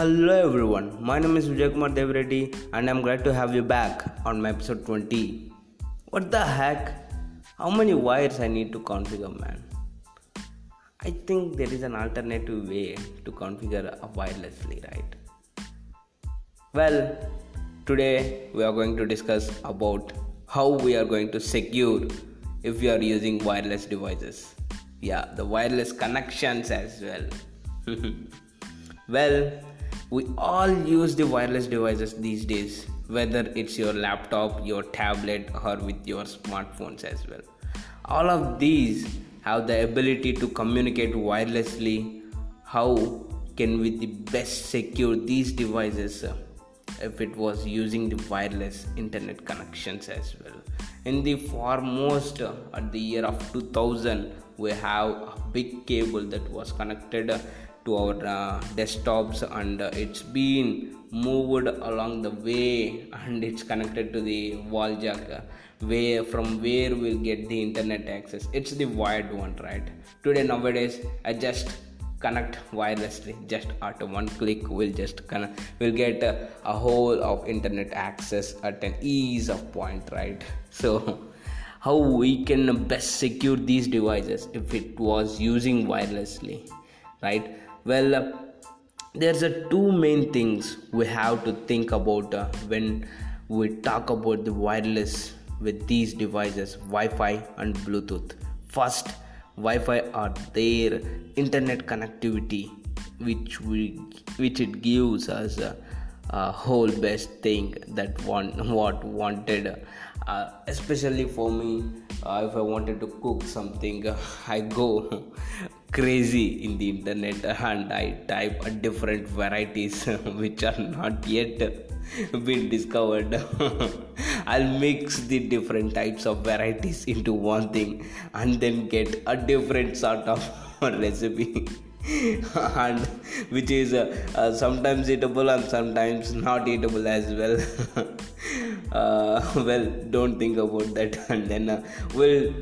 Hello everyone, my name is Vijay Kumar Devreddy and I'm glad to have you back on my episode 20. What the heck? How many wires I need to configure, man? I think there is an alternative way to configure a wirelessly, right? Well, today we are going to discuss about how we are going to secure if we are using wireless devices. Yeah, the wireless connections as well. well, we all use the wireless devices these days whether it's your laptop your tablet or with your smartphones as well. All of these have the ability to communicate wirelessly. How can we the best secure these devices if it was using the wireless internet connections as well? In the foremost uh, at the year of 2000 we have a big cable that was connected uh, to our uh, desktops and uh, it's been moved along the way and it's connected to the wall jack uh, where from where we'll get the internet access. It's the wired one right? Today nowadays i just connect wirelessly just at one click we'll just connect we'll get a, a whole of internet access at an ease of point right? So how we can best secure these devices if it was using wirelessly right well uh, there's a two main things we have to think about uh, when we talk about the wireless with these devices wi-fi and bluetooth. First wi-fi are their internet connectivity which we which it gives us a, a whole best thing that one what wanted. Uh, especially for me uh, if i wanted to cook something uh, i go crazy in the internet and i type a different varieties which are not yet been discovered. I'll mix the different types of varieties into one thing and then get a different sort of recipe. And which is uh, uh, sometimes eatable and sometimes not eatable as well. Uh, well don't think about that. And then uh, we'll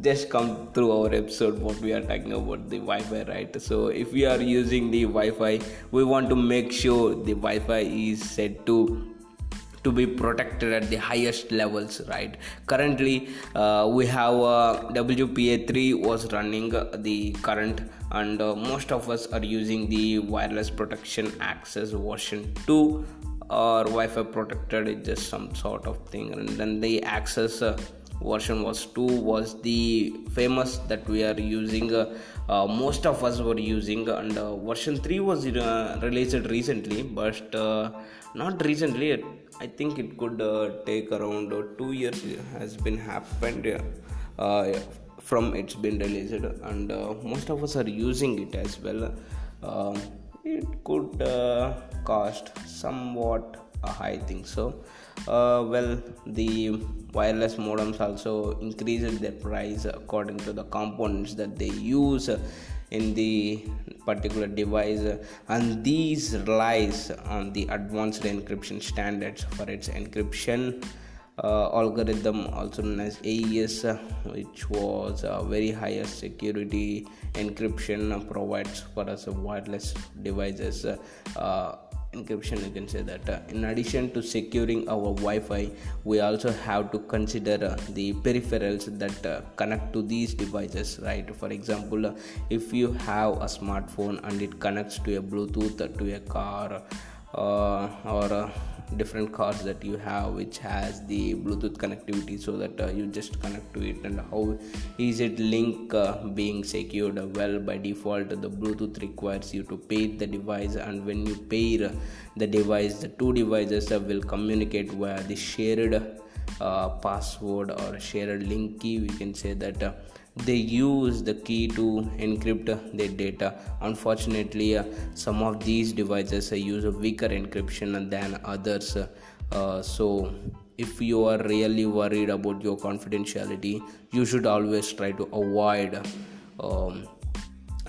just come through our episode what we are talking about the wi-fi right? So if we are using the wi-fi we want to make sure the wi-fi is set to to be protected at the highest levels right? Currently uh, we have uh, wpa3 was running the current and uh, most of us are using the wireless protection access version 2 or wi-fi protected is just some sort of thing. And then the access uh, version was 2 was the famous that we are using uh, uh, most of us were using and uh, version 3 was uh, released recently but uh, not recently i think it could uh, take around 2 years has been happened from it's been released and most of us are using it as well. Um, it could cost somewhat a high thing so uh, well the wireless modems also increased their price according to the components that they use in the particular device. And these relies on the advanced encryption standards for its encryption uh, algorithm also known as AES which was a very highest security encryption provides for us wireless devices uh, encryption you can say that uh, in addition to securing our wi-fi we also have to consider uh, the peripherals that uh, connect to these devices right? For example if you have a smartphone and it connects to a bluetooth to a car uh, or different cards that you have which has the bluetooth connectivity so that uh, you just connect to it and how is it link uh, being secured? Well by default the bluetooth requires you to pair the device and when you pair the device the two devices uh, will communicate via the shared uh, password or shared link key. We can say that uh, they use the key to encrypt their data. Unfortunately uh, some of these devices uh, use a weaker encryption than others. Uh, so if you are really worried about your confidentiality you should always try to avoid um,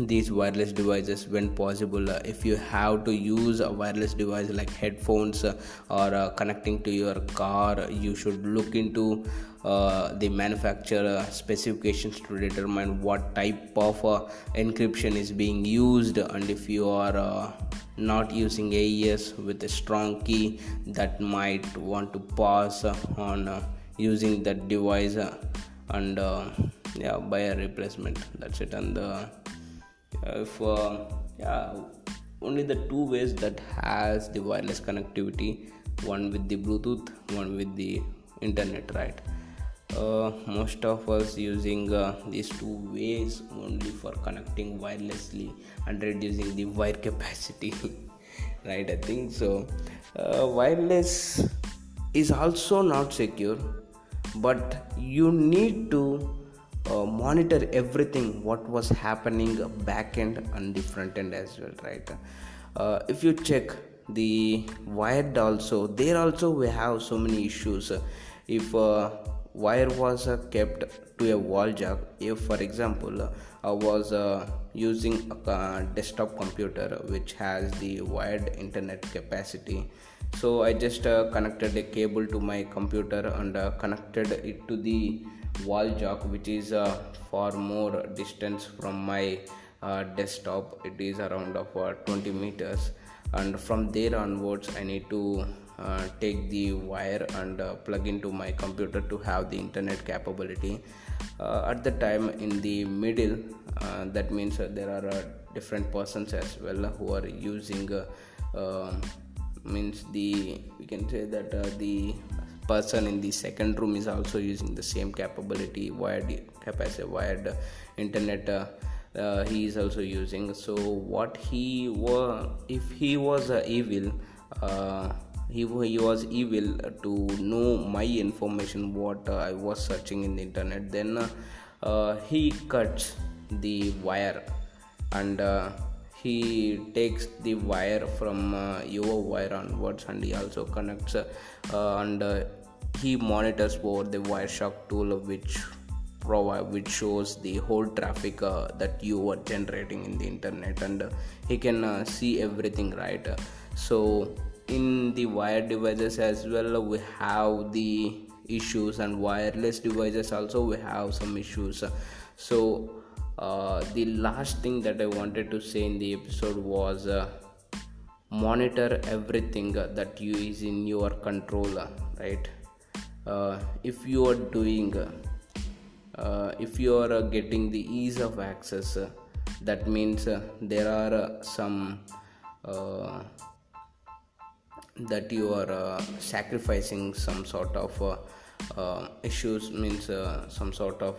these wireless devices when possible uh, if you have to use a wireless device like headphones uh, or uh, connecting to your car you should look into uh, the manufacturer specifications to determine what type of uh, encryption is being used. And if you are uh, not using AES with a strong key that might want to pass on using that device and yeah buy a replacement. That's it. And if uh, yeah only the two ways that has the wireless connectivity one with the bluetooth one with the internet right? Uh, most of us using uh, these two ways only for connecting wirelessly and reducing the wire capacity right i think so. Uh, wireless is also not secure but you need to uh, monitor everything what was happening back end and the front end as well right? Uh, if you check the wired also there also we have so many issues. If uh, wire was uh, kept to a wall jack if for example uh, i was uh, using a desktop computer which has the wired internet capacity. So i just connected a cable to my computer and connected it to the wall jack which is uh, far more distance from my uh, desktop. It is around of uh, 20 meters. And from there onwards i need to uh, take the wire and uh, plug into my computer to have the internet capability. Uh, at the time in the middle that means there are different persons as well who are using means the we can say that the person in the second room is also using the same capability wired capacity wired internet uh, uh, he is also using. So what he was if he was uh, evil he, he was evil to know my information what uh, i was searching in the internet then uh, he cuts the wire and uh, he takes the wire from your wire onwards and he also connects and he monitors over the Wireshark tool, which provide which shows the whole traffic uh, that you are generating in the internet, and uh, he can uh, see everything right. So in the wired devices as well, we have the issues, and wireless devices also we have some issues. So uh, the last thing that I wanted to say in the episode was uh, monitor everything that you is in your control, right? Uh, if you are doing uh, if you are uh, getting the ease of access uh, that means uh, there are uh, some that you are sacrificing some sort of issues means some sort of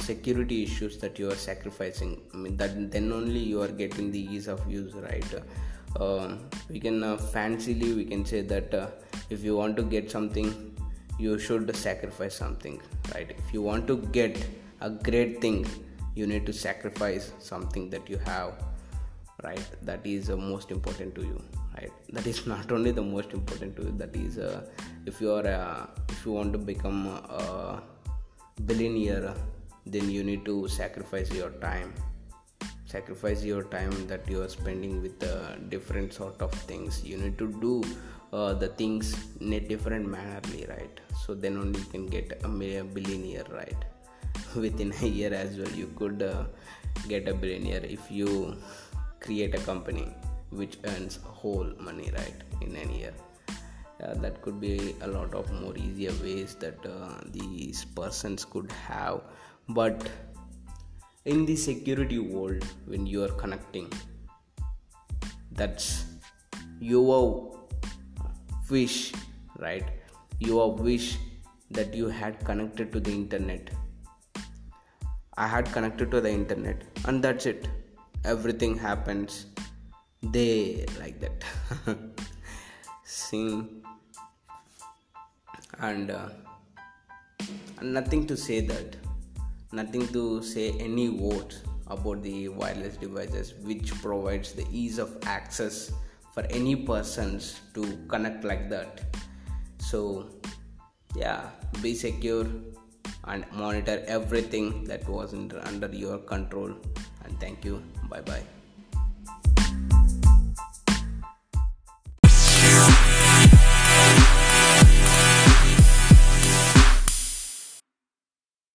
security issues that you are sacrificing. I mean, that then only you are getting the ease of use right? Um, we can uh, fancily we can say that uh, if you want to get something you should sacrifice something right? If you want to get a great thing you need to sacrifice something that you have right? That is uh, most important to you right? That is not only the most important to you that is uh, if you are uh, if you want to become a billionaire then you need to sacrifice your time. Sacrifice your time that you are spending with uh, different sort of things. You need to do uh, the things in a different mannerly right? So then only you can get a billionaire right? Within a year as well you could uh, get a billionaire if you create a company which earns whole money right in a year. Uh, that could be a lot of more easier ways that uh, these persons could have. But in the security world when you are connecting that's your wish right? Your wish that you had connected to the internet. I had connected to the internet and that's it. Everything happens there like that. Sing and uh, nothing to say that. Nothing to say any words about the wireless devices which provides the ease of access for any persons to connect like that. So yeah be secure and monitor everything that was under your control. And thank you. Bye bye